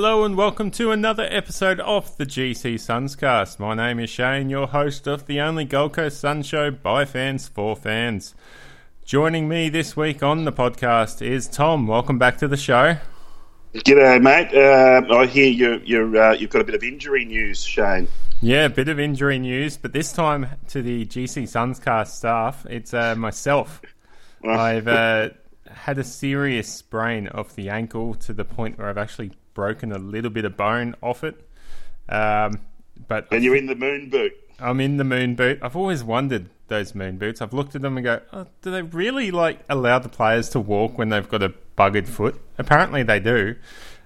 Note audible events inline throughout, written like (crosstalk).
Hello and welcome to another episode of the GC Sunscast. My name is Shane, your host of the only Gold Coast Sun show by fans for fans. Joining me this week on the podcast is Tom. Welcome back to the show. G'day, mate. Uh, I hear you, you're, uh, you've got a bit of injury news, Shane. Yeah, a bit of injury news, but this time to the GC Sunscast staff, it's uh, myself. I've uh, had a serious sprain of the ankle to the point where I've actually broken a little bit of bone off it. Um, but And you're in the moon boot. I'm in the moon boot. I've always wondered those moon boots. I've looked at them and go, oh, do they really like allow the players to walk when they've got a buggered foot? Apparently they do.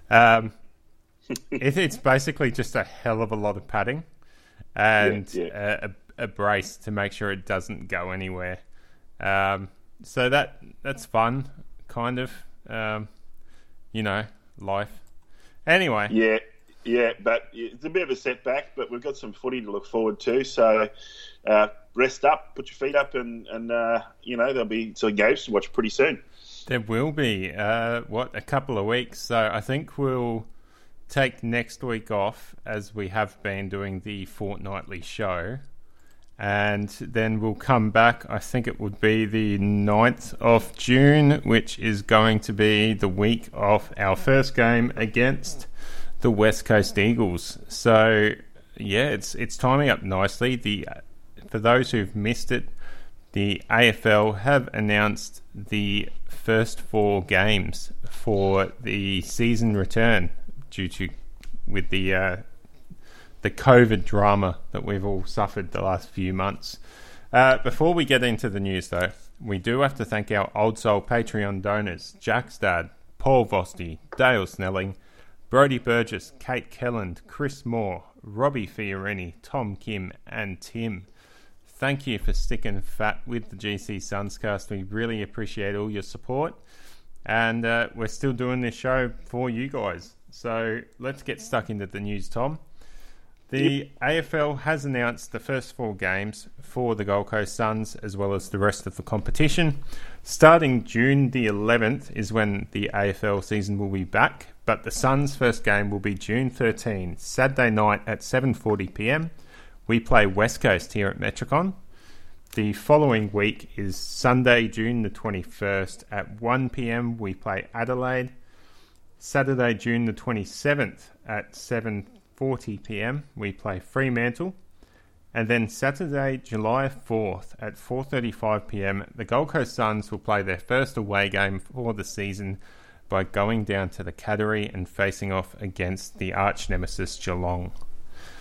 Um, (laughs) it, it's basically just a hell of a lot of padding and Yeah, yeah. A, a, a brace to make sure it doesn't go anywhere. Um, so that that's fun, kind of. Um, you know, life. Anyway, Yeah, yeah, but it's a bit of a setback, but we've got some footy to look forward to. So uh, rest up, put your feet up, and, and uh, you know, there'll be some games to watch pretty soon. There will be uh, what a couple of weeks. So I think we'll take next week off as we have been doing the fortnightly show. And then we'll come back. I think it would be the 9th of June, which is going to be the week of our first game against the West Coast Eagles. So yeah, it's it's timing up nicely. The for those who've missed it, the AFL have announced the first four games for the season return due to with the uh, the COVID drama that we've all suffered the last few months. Uh, before we get into the news, though, we do have to thank our old soul Patreon donors: Jack Stad, Paul Vosti, Dale Snelling, Brody Burgess, Kate Kelland, Chris Moore, Robbie Fiorini, Tom Kim, and Tim. Thank you for sticking fat with the GC Sunscast. We really appreciate all your support. And uh, we're still doing this show for you guys. So let's get stuck into the news, Tom. The AFL has announced the first four games for the Gold Coast Suns as well as the rest of the competition. Starting June the 11th is when the AFL season will be back, but the Suns' first game will be June 13, Saturday night at 7:40 p.m. We play West Coast here at Metricon. The following week is Sunday, June the 21st at 1 pm. We play Adelaide. Saturday, June the 27th at 7:40 p.m. We play Fremantle. And then Saturday, July 4th at 4:35 p.m. the Gold Coast Suns will play their first away game for the season by going down to the Cattery and facing off against the arch nemesis Geelong.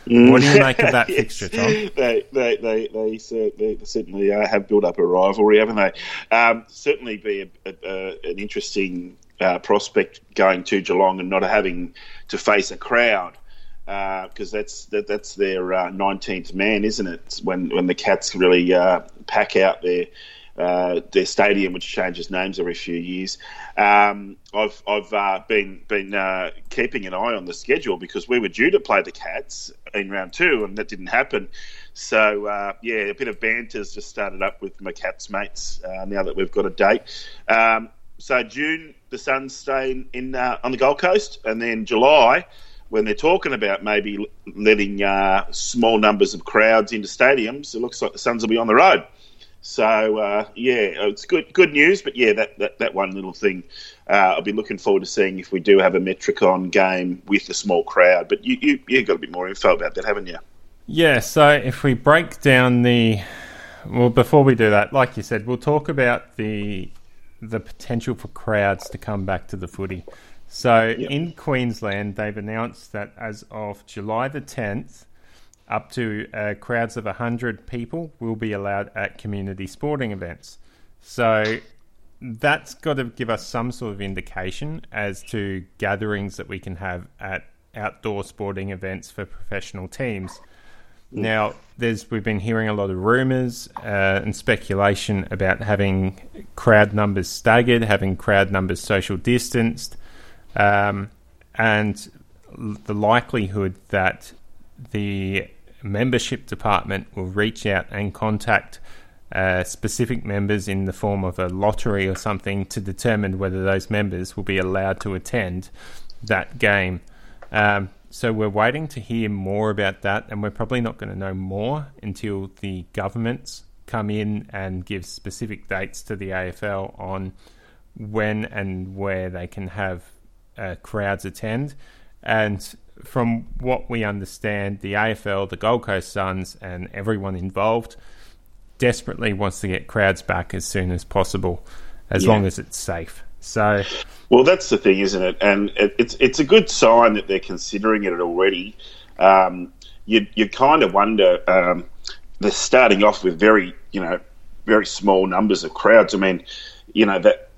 What do you make of that (laughs) fixture, Tom? They, they, they, they, cer- they certainly uh, have built up a rivalry, haven't they? Um, certainly be a, a, a, an interesting uh, prospect going to Geelong and not having to face a crowd because that's that, that's their uh, nineteenth man, isn't it? When when the Cats really uh, pack out their uh, their stadium, which changes names every few years. Um, I've I've uh, been been uh, keeping an eye on the schedule because we were due to play the Cats in round two, and that didn't happen. So uh, yeah, a bit of banter's just started up with my Cats mates uh, now that we've got a date. Um, so June, the Suns stay in, in uh, on the Gold Coast, and then July. When they're talking about maybe letting uh, small numbers of crowds into stadiums, it looks like the Suns will be on the road. So uh, yeah, it's good good news. But yeah, that that, that one little thing, uh, I'll be looking forward to seeing if we do have a Metricon game with a small crowd. But you you you got a bit more info about that, haven't you? Yeah, so if we break down the well before we do that, like you said, we'll talk about the the potential for crowds to come back to the footy. So Yep. in Queensland, they've announced that as of July the 10th, up to uh, crowds of 100 people will be allowed at community sporting events. So that's got to give us some sort of indication as to gatherings that we can have at outdoor sporting events for professional teams. Now, there's we've been hearing a lot of rumours uh, and speculation about having crowd numbers staggered, having crowd numbers social distanced, um, and the likelihood that the membership department will reach out and contact uh, specific members in the form of a lottery or something to determine whether those members will be allowed to attend that game. Um, so we're waiting to hear more about that, and we're probably not going to know more until the governments come in and give specific dates to the AFL on when and where they can have uh, crowds attend. And from what we understand, the AFL, the Gold Coast Suns, and everyone involved desperately wants to get crowds back as soon as possible, as yeah. long as it's safe. So, well, that's the thing, isn't it? And it, it's it's a good sign that they're considering it already. Um, you you kind of wonder. Um, they're starting off with very you know very small numbers of crowds. I mean, you know that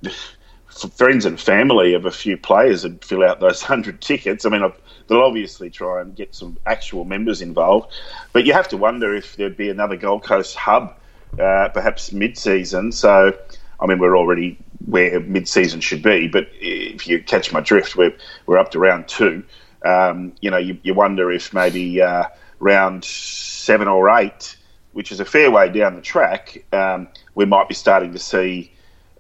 friends and family of a few players and fill out those (laughs) hundred tickets. I mean, they'll obviously try and get some actual members involved, but you have to wonder if there'd be another Gold Coast hub, uh, perhaps mid-season. So, I mean, we're already where mid-season should be, but if you catch my drift, we're we're up to round two. Um, you know, you, you, wonder if maybe uh, round seven or eight, which is a fair way down the track, um, we might be starting to see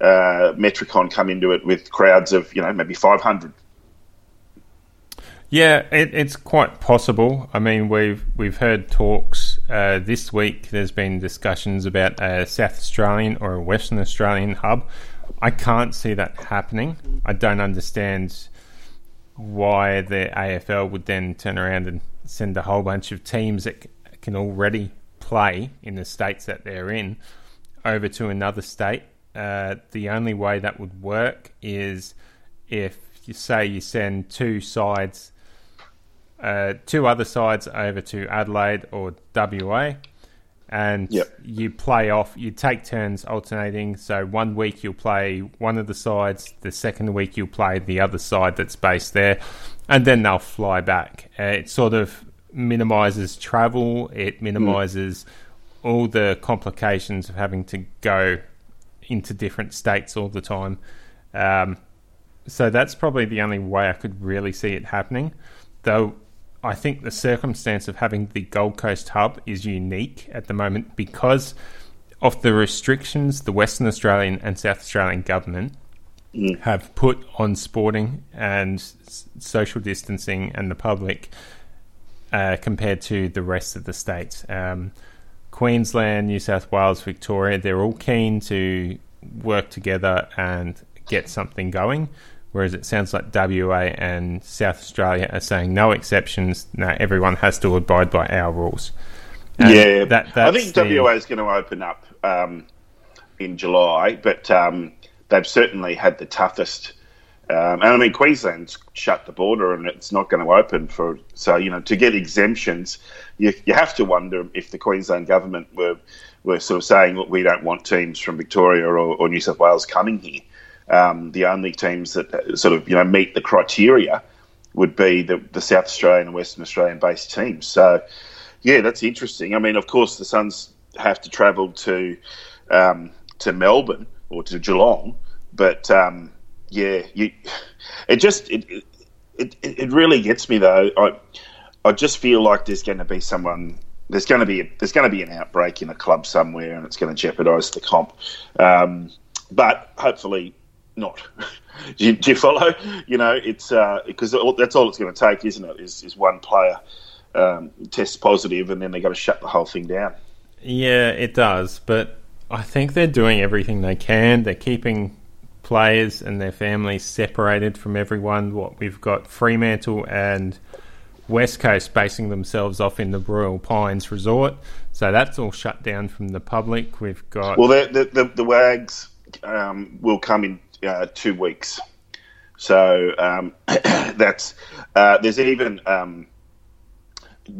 uh, Metricon come into it with crowds of you know maybe 500. Yeah, it, it's quite possible. I mean, we've we've heard talks uh, this week. There's been discussions about a South Australian or a Western Australian hub. I can't see that happening. I don't understand why the AFL would then turn around and send a whole bunch of teams that can already play in the states that they're in over to another state uh, the only way that would work is if you say you send two sides, uh, two other sides over to Adelaide or WA, and yep. you play off. You take turns alternating. So one week you'll play one of the sides, the second week you'll play the other side that's based there, and then they'll fly back. Uh, it sort of minimizes travel. It minimizes mm. all the complications of having to go into different states all the time. Um, so that's probably the only way I could really see it happening. Though I think the circumstance of having the Gold Coast hub is unique at the moment because of the restrictions the Western Australian and South Australian government mm. have put on sporting and social distancing and the public uh, compared to the rest of the states. Um, Queensland, New South Wales, Victoria, they're all keen to work together and get something going. Whereas it sounds like WA and South Australia are saying no exceptions. No, everyone has to abide by our rules. And yeah, that, I think the... WA is going to open up um, in July, but um, they've certainly had the toughest um, and I mean, Queensland's shut the border and it's not going to open for. So, you know, to get exemptions, you, you have to wonder if the Queensland government were, were sort of saying, look, we don't want teams from Victoria or, or New South Wales coming here. Um, the only teams that uh, sort of, you know, meet the criteria would be the, the South Australian and Western Australian based teams. So, yeah, that's interesting. I mean, of course, the Suns have to travel to um, to Melbourne or to Geelong, but um, yeah, you, it just it, it it really gets me though. I I just feel like there's going to be someone. There's going to be a, there's going to be an outbreak in a club somewhere, and it's going to jeopardise the comp. Um, but hopefully not. (laughs) do, you, do, you, follow? You know, it's because uh, that's all it's going to take, isn't it? Is, is one player um, tests positive, and then they got to shut the whole thing down. Yeah, it does. But I think they're doing everything they can. They're keeping players and their families separated from everyone. What we've got Fremantle and West Coast basing themselves off in the Royal Pines Resort, so that's all shut down from the public. We've got well, the the, the, the Wags um, will come in uh, two weeks, so um, (coughs) that's uh, there's even um,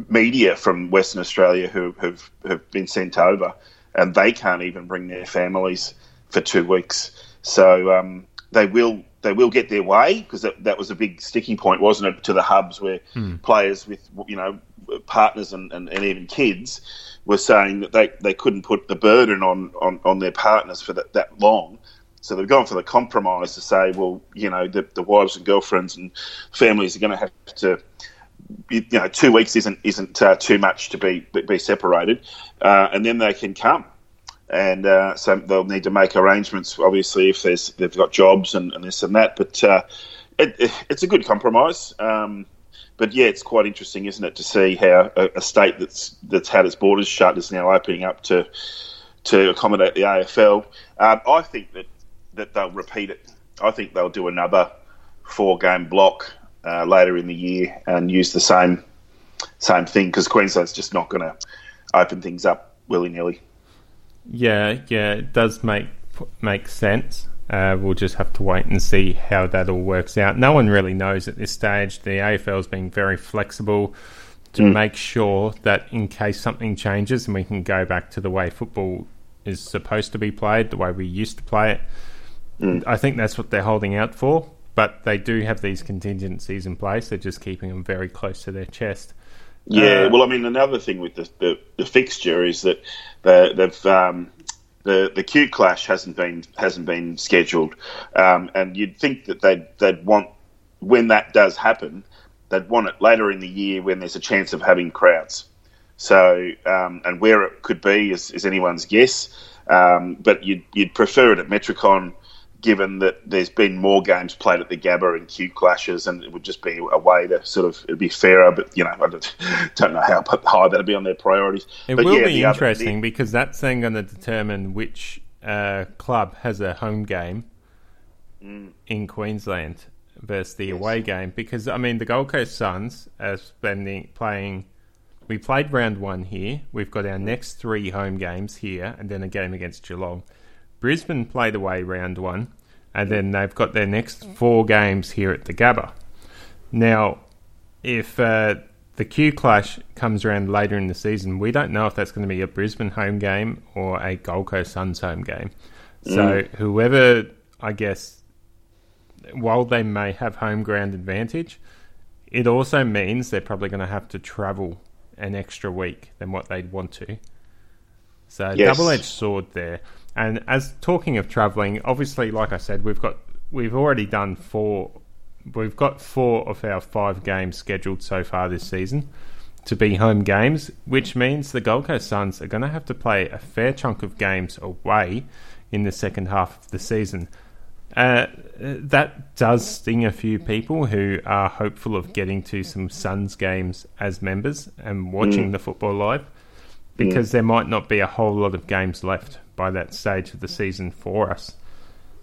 media from Western Australia who have, have been sent over, and they can't even bring their families for two weeks. So um, they will they will get their way because that, that was a big sticking point, wasn't it, to the hubs where Hmm. players with you know partners and, and, and even kids were saying that they, they couldn't put the burden on, on, on their partners for that, that long. So they've gone for the compromise to say, well, you know, the, the wives and girlfriends and families are going to have to, you know, two weeks isn't isn't uh, too much to be be separated, uh, and then they can come, and uh, so they'll need to make arrangements. Obviously, if there's they've got jobs and, and this and that, but uh, it, it, it's a good compromise. Um, but yeah, it's quite interesting, isn't it, to see how a, a state that's that's had its borders shut is now opening up to to accommodate the AFL. Um, I think that that they'll repeat it. I think they'll do another four game block uh, later in the year and use the same same thing because Queensland's just not going to open things up willy nilly. Yeah, yeah, it does make make sense. Uh, we'll just have to wait and see how that all works out. No one really knows at this stage. The AFL's been very flexible to make sure that in case something changes and we can go back to the way football is supposed to be played, the way we used to play it. I think that's what they're holding out for. But they do have these contingencies in place. They're just keeping them very close to their chest. Yeah, Uh, well, I mean, another thing with the, the, the fixture is that the, they've um, the the Q clash hasn't been hasn't been scheduled, um, and you'd think that they'd they'd want when that does happen, they'd want it later in the year when there's a chance of having crowds. So, um, and where it could be is, is anyone's guess, um, but you'd you'd prefer it at Metricon given that there's been more games played at the Gabba and Q clashes, and it would just be a way to sort of it'd be fairer. But you know, I don't, (laughs) don't know how high that'd be on their priorities. It but will yeah, be the other- interesting because that's then going to determine which uh, club has a home game Mm. in Queensland versus the away game. Because I mean, the Gold Coast Suns are spending playing. We played round one here. We've got our next three home games here, and then a game against Geelong. Brisbane played away round one, and then they've got their next four games here at the Gabba. Now, if uh, the Q clash comes around later in the season, we don't know if that's going to be a Brisbane home game or a Gold Coast Suns home game. So whoever, I guess, while they may have home ground advantage, it also means they're probably going to have to travel an extra week than what they'd want to. So Yes. double-edged sword there. And as talking of travelling, obviously, like I said, we've got we've already done four. We've got four of our five games scheduled so far this season to be home games, which means the Gold Coast Suns are going to have to play a fair chunk of games away in the second half of the season. Uh, that does sting a few people who are hopeful of getting to some Suns games as members and watching the football live because there might not be a whole lot of games left by that stage of the season for us.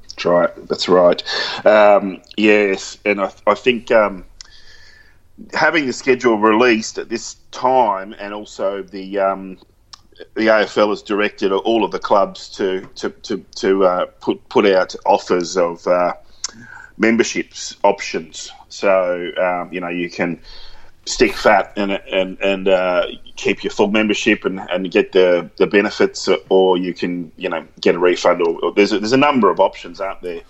That's right. That's right. Um, yes, and I, I think um, having the schedule released at this time, and also the um, the AFL has directed all of the clubs to to to, to uh, put put out offers of uh, memberships options. So um, you know you can stick fat and and and uh, keep your full membership and, and get the, the benefits, or you can you know get a refund. Or, or there's a, there's a number of options out there.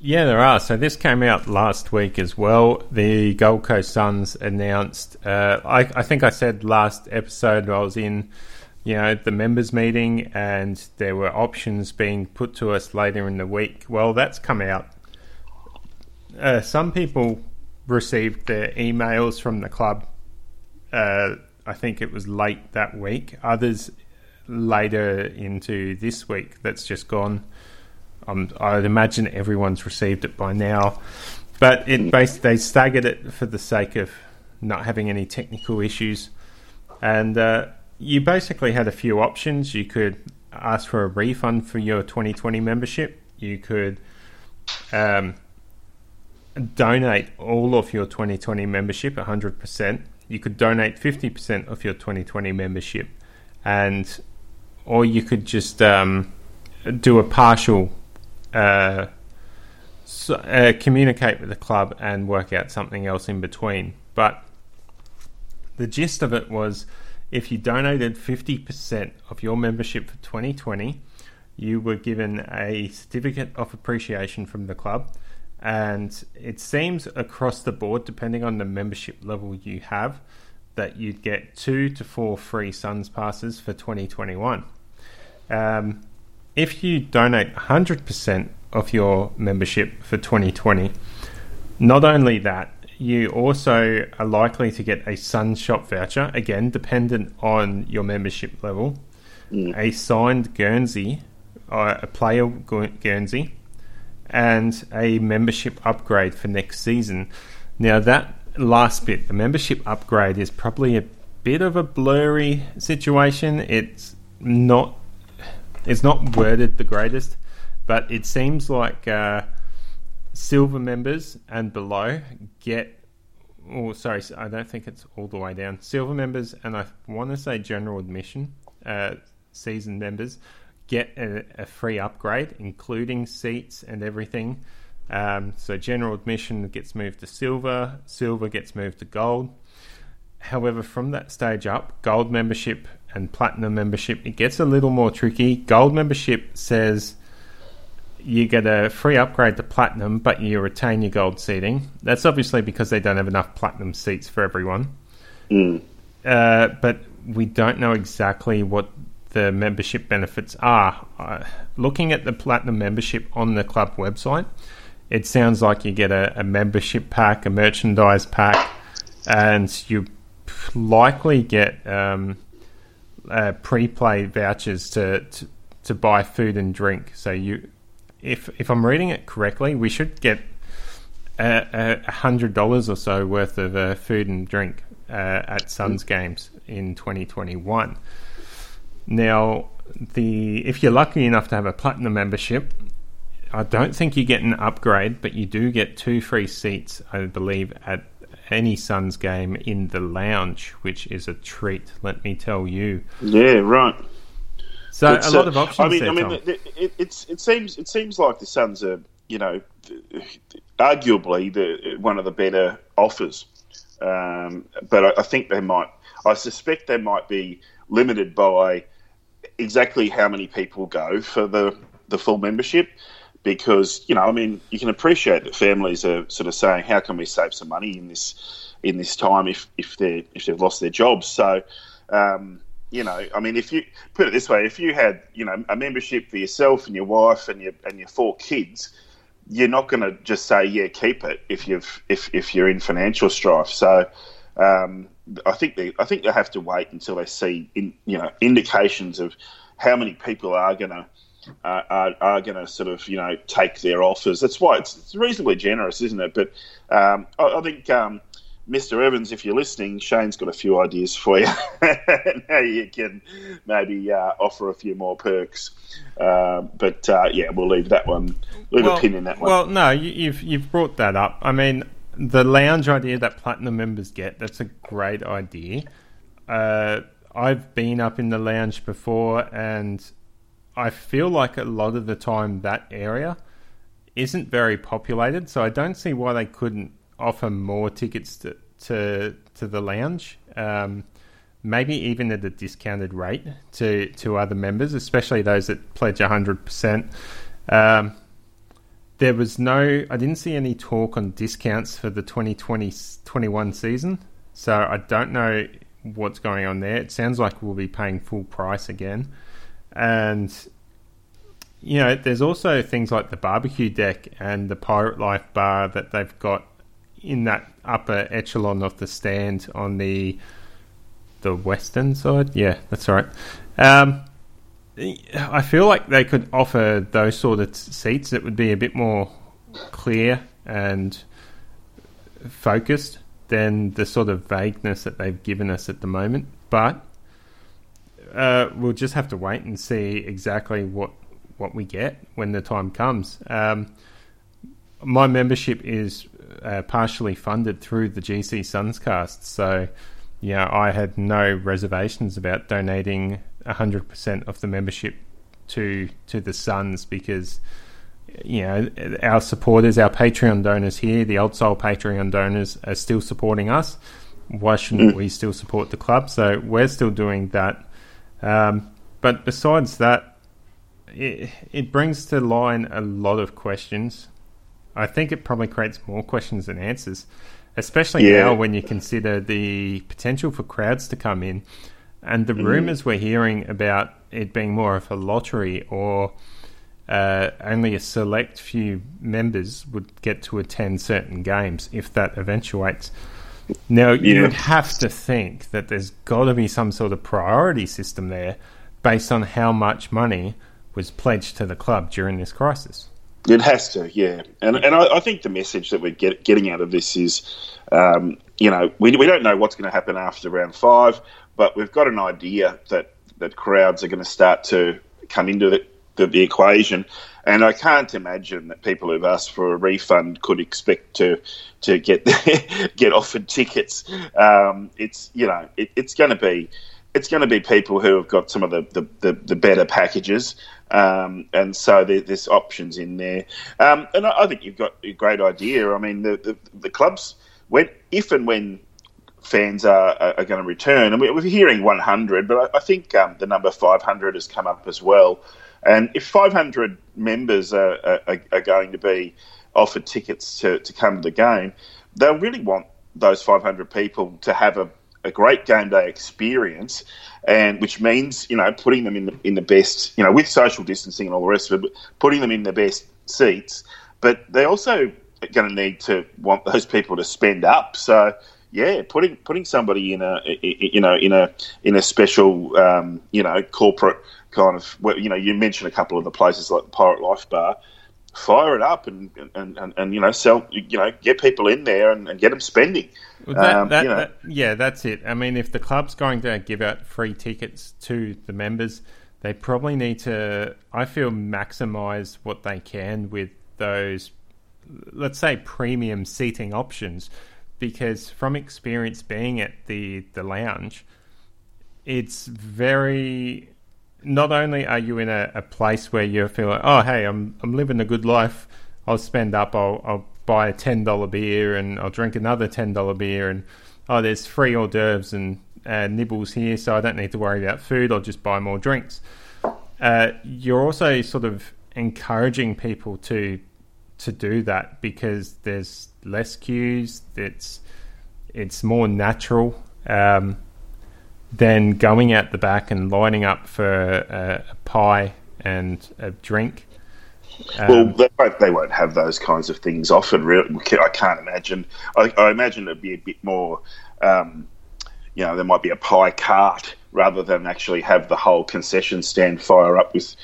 Yeah, there are. So this came out last week as well. The Gold Coast Suns announced. Uh, I, I think I said last episode I was in, you know, the members meeting, and there were options being put to us later in the week. Well, that's come out. Uh, some people received their emails from the club. Uh, I think it was late that week. Others later into this week. That's just gone. Um, I'd imagine everyone's received it by now, but it based they staggered it for the sake of not having any technical issues, and uh, you basically had a few options. You could ask for a refund for your 2020 membership. You could um, donate all of your 2020 membership, 100%. You could donate 50% of your 2020 membership, and or you could just um, do a partial uh, so, uh, communicate with the club and work out something else in between. But the gist of it was if you donated 50% of your membership for 2020, you were given a certificate of appreciation from the club. And it seems across the board, depending on the membership level you have, that you'd get two to four free Suns passes for 2021. Um, if you donate 100% of your membership for 2020, not only that, you also are likely to get a Sun Shop voucher, again, dependent on your membership level, mm. a signed Guernsey, uh, a player Guernsey, and a membership upgrade for next season. Now, that last bit, the membership upgrade, is probably a bit of a blurry situation. It's not. It's not worded the greatest, but it seems like uh, silver members and below get oh sorry i don't think it's all the way down silver members and i want to say general admission uh, season members get a, a, free upgrade including seats and everything um, so general admission gets moved to silver silver gets moved to gold however from that stage up gold membership and platinum membership it gets a little more tricky gold membership says you get a free upgrade to platinum, but you retain your gold seating. That's obviously because they don't have enough platinum seats for everyone. Mm. Uh, but we don't know exactly what the membership benefits are. Uh, looking at the platinum membership on the club website, it sounds like you get a, a membership pack, a merchandise pack, and you likely get um, uh, pre-play vouchers to, to to buy food and drink. So you if if I'm reading it correctly, we should get a, a hundred dollars or so worth of uh, food and drink uh, at Suns games in 2021. Now, the if you're lucky enough to have a platinum membership, I don't think you get an upgrade, but you do get two free seats, I believe, at any Suns game in the lounge, which is a treat. Let me tell you. Yeah, right. So a lot of options. I mean, there, I mean, it, it, it's it seems it seems like the Suns are you know arguably the one of the better offers, um, but I, I think they might. I suspect they might be limited by exactly how many people go for the the full membership because you know I mean you can appreciate that families are sort of saying how can we save some money in this in this time if if they if they've lost their jobs so um, you know, I mean, if you put it this way, if you had, you know, a membership for yourself and your wife and your and your four kids, you're not going to just say, yeah, keep it if you've if if you're in financial strife. So, um, I think they I think they have to wait until they see, in, you know, indications of how many people are going to. Uh, are, are going to sort of you know take their offers. That's why it's, it's reasonably generous, isn't it? But um, I, I, think um, Mr. Evans, if you're listening, Shane's got a few ideas for you. (laughs) how you can maybe uh, offer a few more perks. Uh, but uh, yeah, we'll leave that one. Leave well, a pin in that one. Well, no, you've you've brought that up. I mean, the lounge idea that platinum members get that's a great idea. Uh, I've been up in the lounge before, and I feel like a lot of the time that area isn't very populated. So I don't see why they couldn't offer more tickets to to, to the lounge. Um, maybe even at a discounted rate to, to other members, especially those that pledge 100%. Um, there was no, I didn't see any talk on discounts for the 2020 21 season, so I don't know what's going on there. It sounds like we'll be paying full price again. And, you know, there's also things like the barbecue deck and the Pirate Life bar that they've got in that upper echelon of the stand on the the western side. Yeah, that's right. Um, I feel like they could offer those sort of seats that would be a bit more clear and focused than the sort of vagueness that they've given us at the moment. But uh, we'll just have to wait and see exactly what what we get when the time comes. Um, my membership is uh, partially funded through the GC Sunscast. So, yeah, I had no reservations about donating 100% of the membership to to the Suns because you know our supporters, our Patreon donors here, the Old Soul Patreon donors are still supporting us, Why shouldn't mm. we still support the club? So we're still doing that. Um, but besides that, it, it brings to line a lot of questions. I think it probably creates more questions than answers, especially yeah. now when you consider the potential for crowds to come in and the mm. rumors we're hearing about it being more of a lottery or uh, only a select few members would get to attend certain games if that eventuates. Now, yeah. you would have to think that there's got to be some sort of priority system there based on how much money was pledged to the club during this crisis. It has to, yeah. And and I, I think the message that we're get, getting out of this is, um, you know, we, we don't know what's going to happen after round five, but we've got an idea that, that crowds are going to start to come into the, the, the equation. And I can't imagine that people who've asked for a refund could expect to to get (laughs) get offered tickets. Um, it's you know it, it's going to be it's going to be people who have got some of the, the, the, the better packages. Um, and so there, there's options in there. Um, and I, I, think you've got a great idea. I mean, the, the, the clubs, when, if and when fans are, are, going to return, and we're hearing 100, but I, I think um, the number 500 has come up as well. And if 500 members are, are, are going to be offered tickets to, to come to the game, they'll really want those 500 people to have a a great game day experience, and which means you know putting them in the in the best you know with social distancing and all the rest of it, putting them in the best seats. But they're also going to need to want those people to spend up. So yeah, putting putting somebody in a you know in a in a special um, you know corporate kind of you know you mentioned a couple of the places like the Pirate Life Bar fire it up and, and, and, and, you know sell you know get people in there and, and get them spending. Well, that, um, that, you know. that, yeah, that's it. I mean, if the club's going to give out free tickets to the members, they probably need to. I feel maximise what they can with those, let's say, premium seating options, because from experience being at the the lounge, it's very not only are you in a, a place where you feel like, oh, hey, I'm I'm living a good life. I'll spend up. I'll, I'll buy a ten dollar beer and I'll drink another ten dollar beer and oh, there's free hors d'oeuvres and uh, nibbles here, so I don't need to worry about food. I'll just buy more drinks. Uh, you're also sort of encouraging people to to do that because there's less queues. It's it's more natural. Um, than going out the back and lining up for a, a pie and a drink. Um, well, they won't, they won't, have those kinds of things often. Really, I can't imagine. I, I imagine it'd be a bit more. Um, you know, there might be a pie cart rather than actually have the whole concession stand fire up with.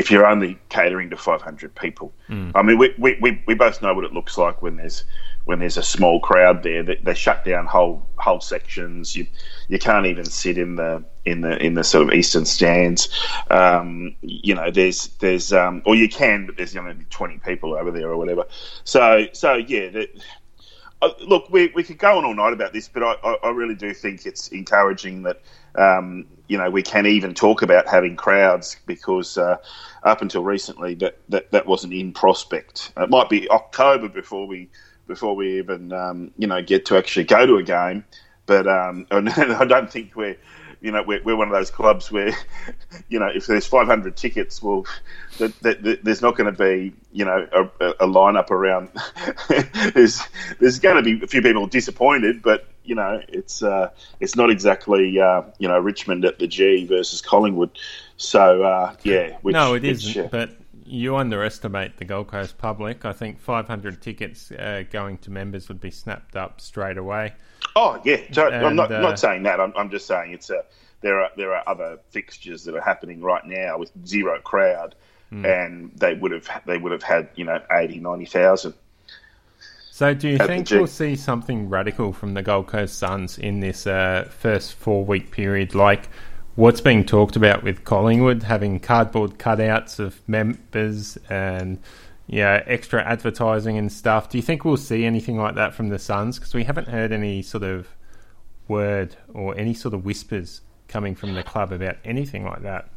If you're only catering to 500 people, mm. I mean, we, we, we both know what it looks like when there's when there's a small crowd there. They, they shut down whole whole sections. You you can't even sit in the in the in the sort of eastern stands. Um, you know, there's there's um, or you can, but there's only twenty people over there or whatever. So so yeah. The, look, we, we could go on all night about this, but I, I, really do think it's encouraging that um, you know we can even talk about having crowds because uh, up until recently that, that that wasn't in prospect. It might be October before we before we even um, you know get to actually go to a game. But um, (laughs) I don't think we're you know we're, we're one of those clubs where you know if there's 500 tickets, well, that, that, that there's not going to be you know a, a lineup around. (laughs) there's there's going to be a few people disappointed, but you know it's uh, it's not exactly uh, you know Richmond at the G versus Collingwood. So uh, yeah, which, no, it which, isn't. But you underestimate the Gold Coast public. I think 500 tickets uh, going to members would be snapped up straight away. Oh yeah, and, I'm not, uh, not saying that. I'm, I'm, just saying it's a there are there are other fixtures that are happening right now with zero crowd, mm. and they would have they would have had you know 80, 90,000. So, do you think we'll see something radical from the Gold Coast Suns in this uh, first four week period, like what's being talked about with Collingwood having cardboard cutouts of members and yeah, extra advertising and stuff. Do you think we'll see anything like that from the Suns? Because we haven't heard any sort of word or any sort of whispers coming from the club about anything like that.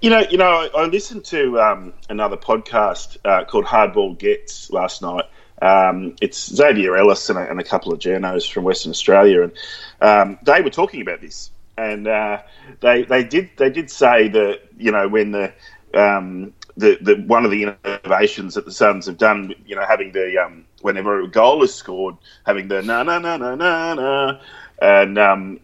You know, you know, I, I listened to um, another podcast uh, called Hardball Gets last night, Um, it's Xavier Ellis and a, and a, couple of journos from Western Australia, and um, they were talking about this, and uh, they they did they did say that you know when the um, the, the one of the innovations that the Suns have done, you know, having the um, whenever a goal is scored, having the na na na na na na, and um,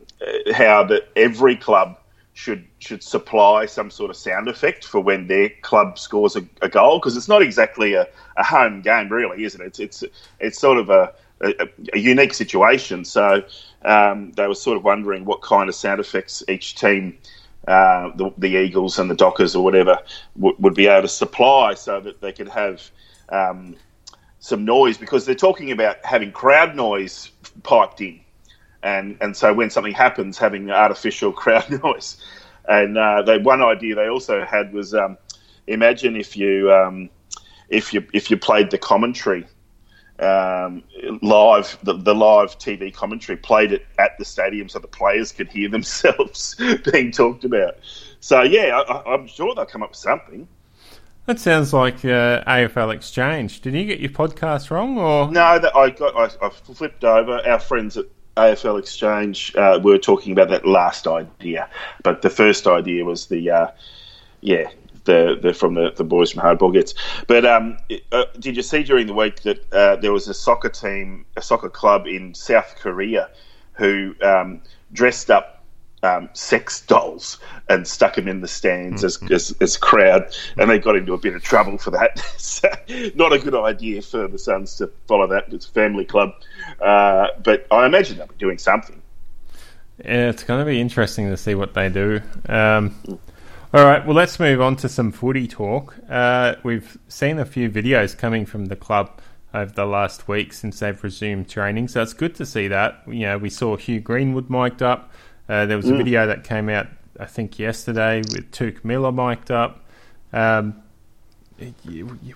how that every club should should supply some sort of sound effect for when their club scores a, a goal because it's not exactly a, a, home game, really, isn't it? It's it's it's sort of a, a, a unique situation. So um, they were sort of wondering what kind of sound effects each team. Uh, the, the, Eagles and the Dockers or whatever w- would be able to supply so that they could have um, some noise because they're talking about having crowd noise piped in and and so when something happens, having artificial (laughs) crowd noise. And uh, they, one idea they also had was um, imagine if you um, if you if you played the commentary um, live, the, the, live TV commentary, played it at the stadium so the players could hear (laughs) themselves being talked about. So yeah, I, am sure they'll come up with something. That sounds like uh, AFL Exchange. Did you get your podcast wrong, or no? That I got. I, I flipped over. Our friends at AFL Exchange uh, were talking about that last idea, but the first idea was the uh, yeah the, the from the, the boys from Hardball Gets. But um, uh, did you see during the week that uh, there was a soccer team, a soccer club in South Korea, who um, dressed up um, sex dolls and stuck them in the stands mm-hmm. as, as, as crowd, and they got into a bit of trouble for that. (laughs) so, not a good idea for the Suns to follow that. It's a family club, uh, but I imagine they'll be doing something. Yeah, it's going to be interesting to see what they do. Um, all right, well, let's move on to some footy talk. Uh, we've seen a few videos coming from the club over the last week since they've resumed training, so it's good to see that. You know, we saw Hugh Greenwood mic'd up. Uh, there was a mm. video that came out, I think, yesterday with Touk Miller mic'd up. Um,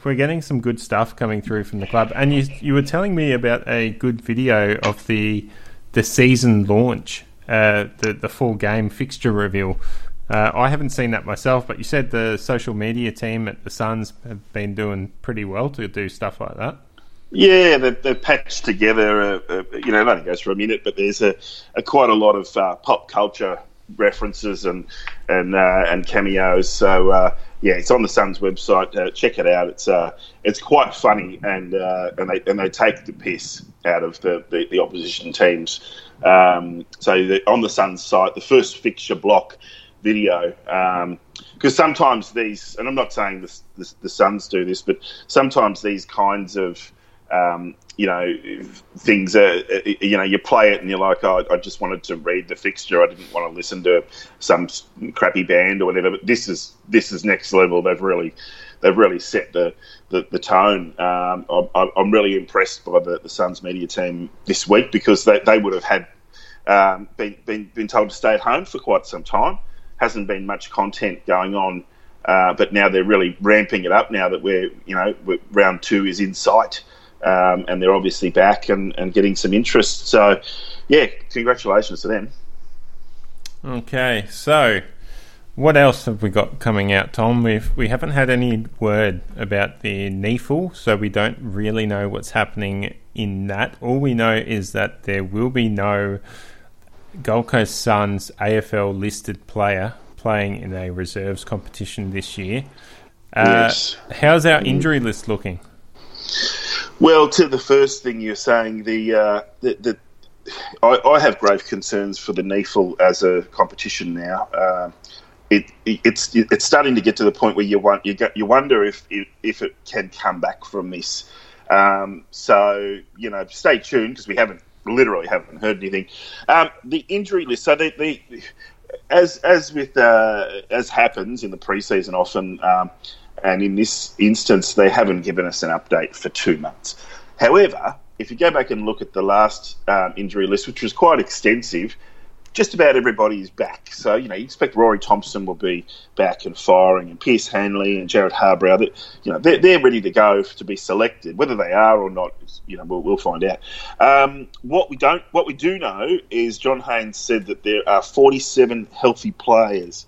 we're getting some good stuff coming through from the club, and you you were telling me about a good video of the the season launch, uh, the the full game fixture reveal. Uh, I haven't seen that myself, but you said the social media team at the Suns have been doing pretty well to do stuff like that. Yeah, they've, they've patched together. A, a, you know, it only goes for a minute, but there's a, a quite a lot of uh, pop culture references and and uh, and cameos. So uh, yeah, it's on the Suns website. Uh, check it out. It's uh, it's quite funny, and uh, and they and they take the piss out of the the, the opposition teams. Um, so the, on the Suns site, the first fixture block video. because um, sometimes these, and I'm not saying this, the Suns do this, but sometimes these kinds of um, you know, things are, you know, you play it and you're like, oh, I just wanted to read the fixture. I didn't want to listen to some crappy band or whatever. But this is this is next level. They've really they've really set the the, the tone. Um, I'm, I'm, really impressed by the, the Suns media team this week because they, they would have had um, been, been been told to stay at home for quite some time. Hasn't been much content going on. Uh, but now they're really ramping it up. Now that we're, you know, we're, round two is in sight, um, and they're obviously back and, and getting some interest. So, yeah, congratulations to them. Okay, so what else have we got coming out, Tom? We've we haven't had any word about the NEAFL, so we don't really know what's happening in that. All we know is that there will be no Gold Coast Suns AFL listed player playing in a reserves competition this year. Uh, yes. How's our injury list looking? Well, to the first thing you're saying, the uh, the, the I, I, have grave concerns for the NEAFL as a competition now. Uh, it, it, it's it's starting to get to the point where you want you get, you wonder if if it can come back from this. Um, so you know, stay tuned because we haven't literally haven't heard anything. Um, the injury list. So the, the as as with uh, as happens in the preseason, often um, and in this instance, they haven't given us an update for two months. However, if you go back and look at the last um, injury list, which was quite extensive, just about everybody is back. So, you know, you expect Rory Thompson will be back and firing, and Pearce Hanley and Jarrod Harbrow, that, you know, they're, they're ready to go to be selected. Whether they are or not, you know, we'll, we'll find out. Um, what we don't, what we do know is John Haynes said that there are 47 healthy players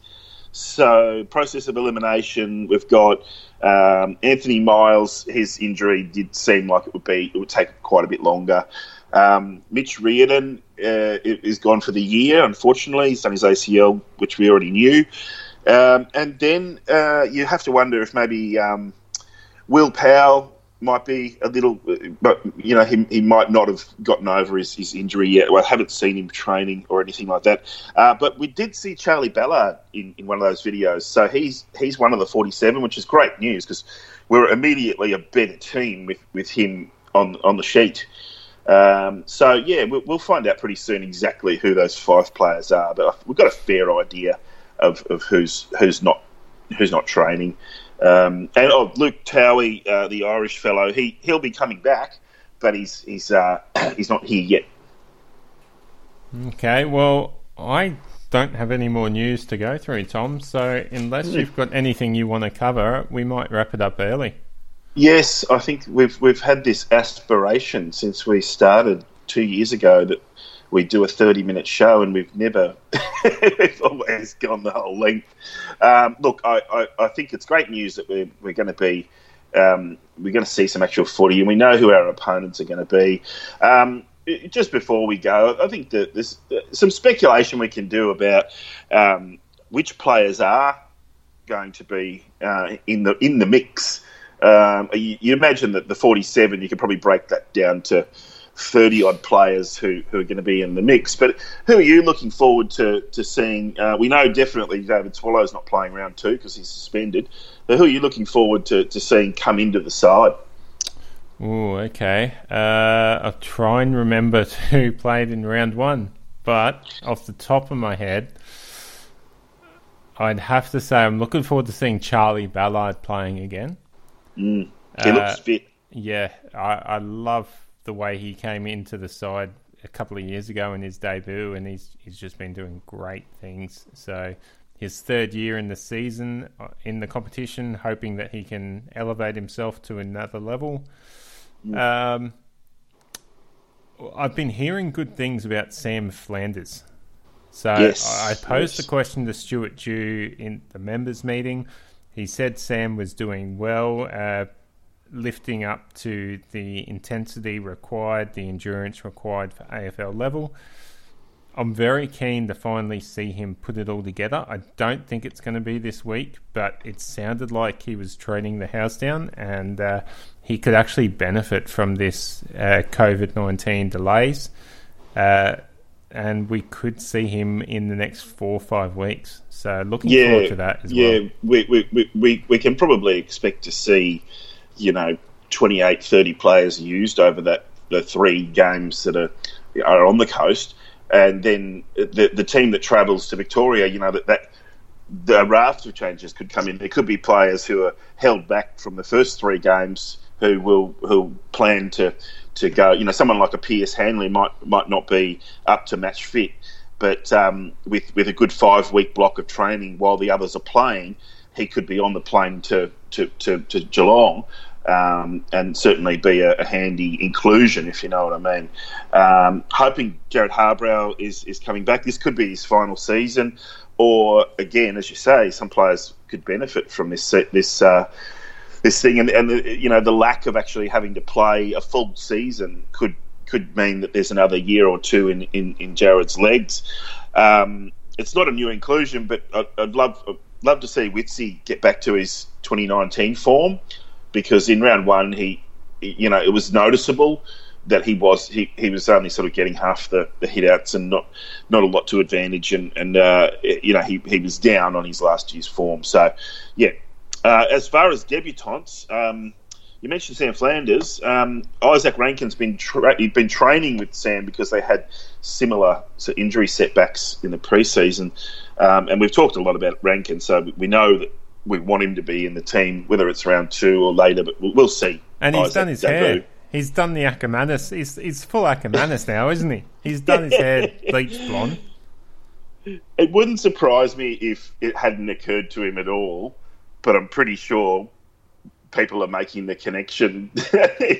So, process of elimination, we've got um, Anthony Miles. His injury did seem like it would be it would take quite a bit longer. Um, Mitch Reardon uh, is gone for the year. Unfortunately, he's done his ACL, which we already knew. Um, and then uh, you have to wonder if maybe um, Will Powell might be a little, but you know, he, he might not have gotten over his, his injury yet. Well, I haven't seen him training or anything like that. Uh, but we did see Charlie Ballard in, in one of those videos. So he's he's one of the 47, which is great news because we're immediately a better team with, with him on on the sheet. Um, so yeah, we'll, we'll, find out pretty soon exactly who those five players are. But we've got a fair idea of, of who's who's not who's not training. Um, and oh, Luke Towie, uh, the Irish fellow, he he'll be coming back, but he's he's uh, (clears throat) he's not here yet. Okay, well, I don't have any more news to go through, Tom. So unless mm. you've got anything you want to cover, we might wrap it up early. Yes, I think we've we've had this aspiration since we started two years ago that we do a 30 minute show and we've never, (laughs) we've always gone the whole length. Um, look, I, I, I, think it's great news that we're, we're going to be, um, we're going to see some actual footy and we know who our opponents are going to be. Um, just before we go, I think that there's some speculation we can do about um, which players are going to be uh, in the in the mix. Um, you, you imagine that the 47, you could probably break that down to 30 odd players who, who are going to be in the mix. But who are you looking forward to, to seeing? Uh, we know definitely David Swallow's not playing round two because he's suspended. But who are you looking forward to, to seeing come into the side? Oh, okay. Uh, I'll try and remember (laughs) who played in round one. But off the top of my head, I'd have to say I'm looking forward to seeing Charlie Ballard playing again. Mm, he uh, looks fit. Yeah, I, I love the way he came into the side a couple of years ago in his debut, and he's he's just been doing great things. So his third year in the season uh, in the competition, hoping that he can elevate himself to another level. Mm. Um, I've been hearing good things about Sam Flanders. So yes, I posed yes. the question to Stuart Dew in the members' meeting. He said Sam was doing well. Uh, lifting up to the intensity required, the endurance required for AFL level. I'm very keen to finally see him put it all together. I don't think it's going to be this week, but it sounded like he was training the house down and uh, he could actually benefit from this uh, COVID 19 delays. Uh, and we could see him in the next four or five weeks. So looking yeah, forward to that as yeah, well. Yeah, we, we, we, we can probably expect to see you know 28, 30 players used over that the three games that are are on the coast, and then the the team that travels to Victoria, you know that that the raft of changes could come in. There could be players who are held back from the first three games who will who plan to to go. You know, someone like a Pearce Hanley might might not be up to match fit, but um, with with a good five week block of training while the others are playing, he could be on the plane to to, to, to Geelong um, and certainly be a, a, handy inclusion, if you know what I mean. Um, hoping Jarrod Harbrow is, is coming back. This could be his final season, or again, as you say, some players could benefit from this this uh, this thing, and, and the, you know the lack of actually having to play a full season could could mean that there's another year or two in in, in Jarrod's legs. Um, it's not a new inclusion, but I'd, I'd love I'd love to see Witsy get back to his 2019 form because in round one he, you know, it was noticeable that he was he, he was only sort of getting half the, the hit outs and not not a lot to advantage and and uh, you know he, he was down on his last year's form so yeah uh, as far as debutants um, you mentioned Sam Flanders um, Izak Rankine's been tra- been training with Sam because they had similar injury setbacks in the preseason um, and we've talked a lot about Rankine, so we know that we want him to be in the team, whether it's round two or later, but we'll, we'll see. And he's Izak done his hair. He's done the Akermanis. He's, he's full Akermanis now, isn't he? He's done his hair bleached blonde. (laughs) It wouldn't surprise me if it hadn't occurred to him at all, but I'm pretty sure people are making the connection.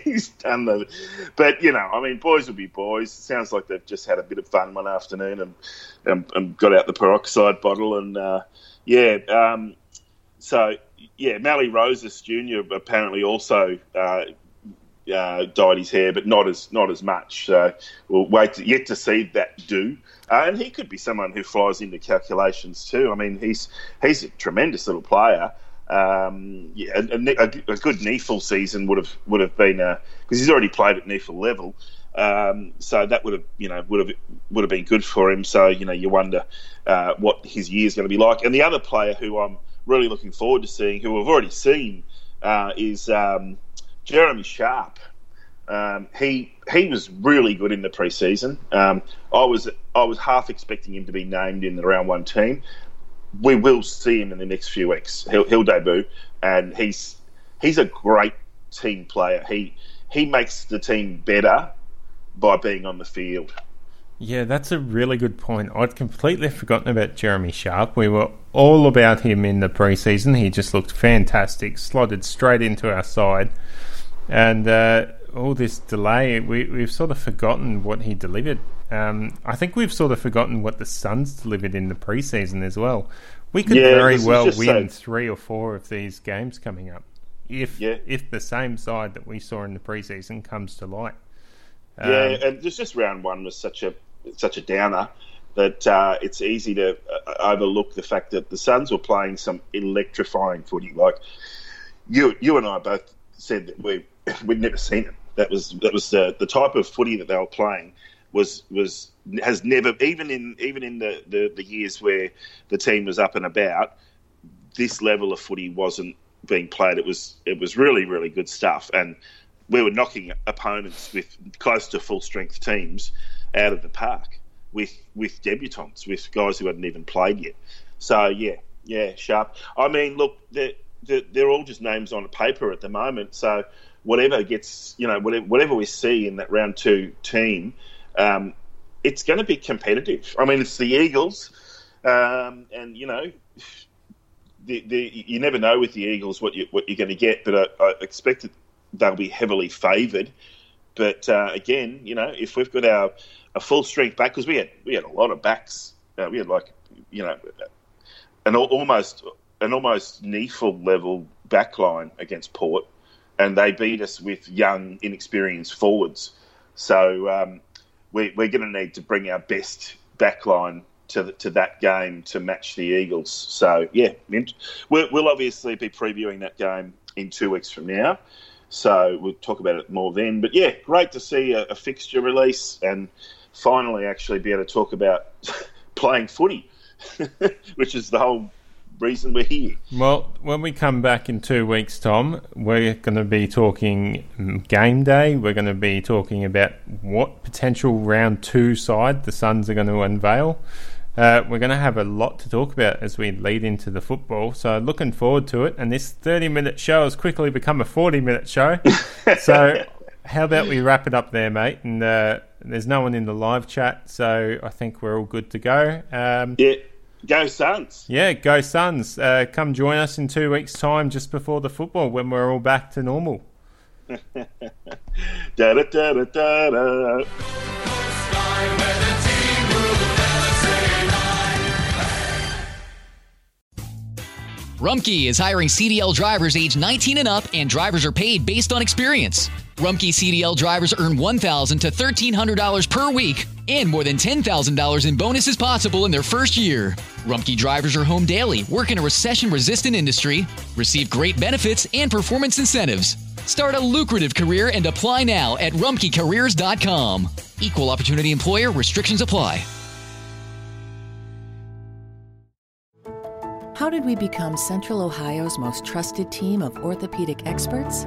He's done the, but you know, I mean, boys will be boys. It sounds like they've just had a bit of fun one afternoon and and, and got out the peroxide bottle and uh, Yeah. Um, so yeah, Mally Rosas Jr. apparently also uh, uh, dyed his hair, but not as not as much. So we'll wait to, yet to see that do. Uh, and he could be someone who flies into calculations too. I mean, he's he's a tremendous little player. Um, yeah, a, a, a, good NEAFL season would have would have been because uh, he's already played at NEAFL level. Um, so that would have you know would have would have been good for him. So you know you wonder uh, what his year is going to be like. And the other player who I'm really looking forward to seeing, who we've already seen, uh, is um, Jeremy Sharp. Um, he he was really good in the preseason. Um, I was I was half expecting him to be named in the round one team. We will see him in the next few weeks. He'll, he'll debut, and he's he's a great team player. He he makes the team better by being on the field. Yeah, that's a really good point. I'd completely forgotten about Jeremy Sharp. We were all about him in the preseason. He just looked fantastic, slotted straight into our side. And uh, all this delay, we, we've sort of forgotten what he delivered. Um, I think we've sort of forgotten what the Suns delivered in the preseason as well. We could yeah, very well win so... three or four of these games coming up if yeah. if the same side that we saw in the preseason comes to light. Um, yeah, and just round one was such a such a downer that uh, it's easy to uh, overlook the fact that the Suns were playing some electrifying footy. Like you, you and I both said that we (laughs) we'd never seen it. That was that was the the type of footy that they were playing was was has never even in even in the, the, the years where the team was up and about, this level of footy wasn't being played. It was it was really really good stuff, and we were knocking opponents with close to full strength teams out of the park with with debutants, with guys who hadn't even played yet. So yeah, yeah, sharp. I mean, look, they're, they're, all just names on paper at the moment. So whatever gets, you know, whatever, whatever we see in that round two team, um, it's going to be competitive. I mean, it's the Eagles, um, and you know, the, the, you never know with the Eagles what you what you're going to get, but I, I expect that they'll be heavily favoured. But uh, again, you know, if we've got our a full strength back because we had we had a lot of backs. Uh, we had like you know an almost an almost NEAFL level backline against Port, and they beat us with young, inexperienced forwards. So um, we, we're going to need to bring our best backline to the, to that game to match the Eagles. So yeah, we'll, obviously be previewing that game in two weeks from now. So we'll talk about it more then. But yeah, great to see a, a fixture release and finally actually be able to talk about (laughs) playing footy, (laughs) which is the whole reason we're here. Well, when we come back in two weeks, Tom, we're going to be talking mm, game day. We're going to be talking about what potential round two side the Suns are going to unveil. Uh, we're going to have a lot to talk about as we lead into the football. So, looking forward to it. And this 30 minute show has quickly become a 40 minute show. (laughs) so, how about we wrap it up there, mate? And uh, there's no one in the live chat, so I think we're all good to go. Um, yeah, go Suns. Yeah, go Suns. Uh, come join us in two weeks' time, just before the football, when we're all back to normal. (laughs) da, da, da, da, da. Rumpke is hiring CDL drivers age 19 and up, and drivers are paid based on experience. Rumpke CDL drivers earn $1,000 to $1,300 per week, and more than $10,000 in bonuses possible in their first year. Rumpke drivers are home daily, work in a recession resistant industry, receive great benefits and performance incentives. Start a lucrative career and apply now at rumpkecareers.com. Equal opportunity employer restrictions apply. How did we become Central Ohio's most trusted team of orthopedic experts?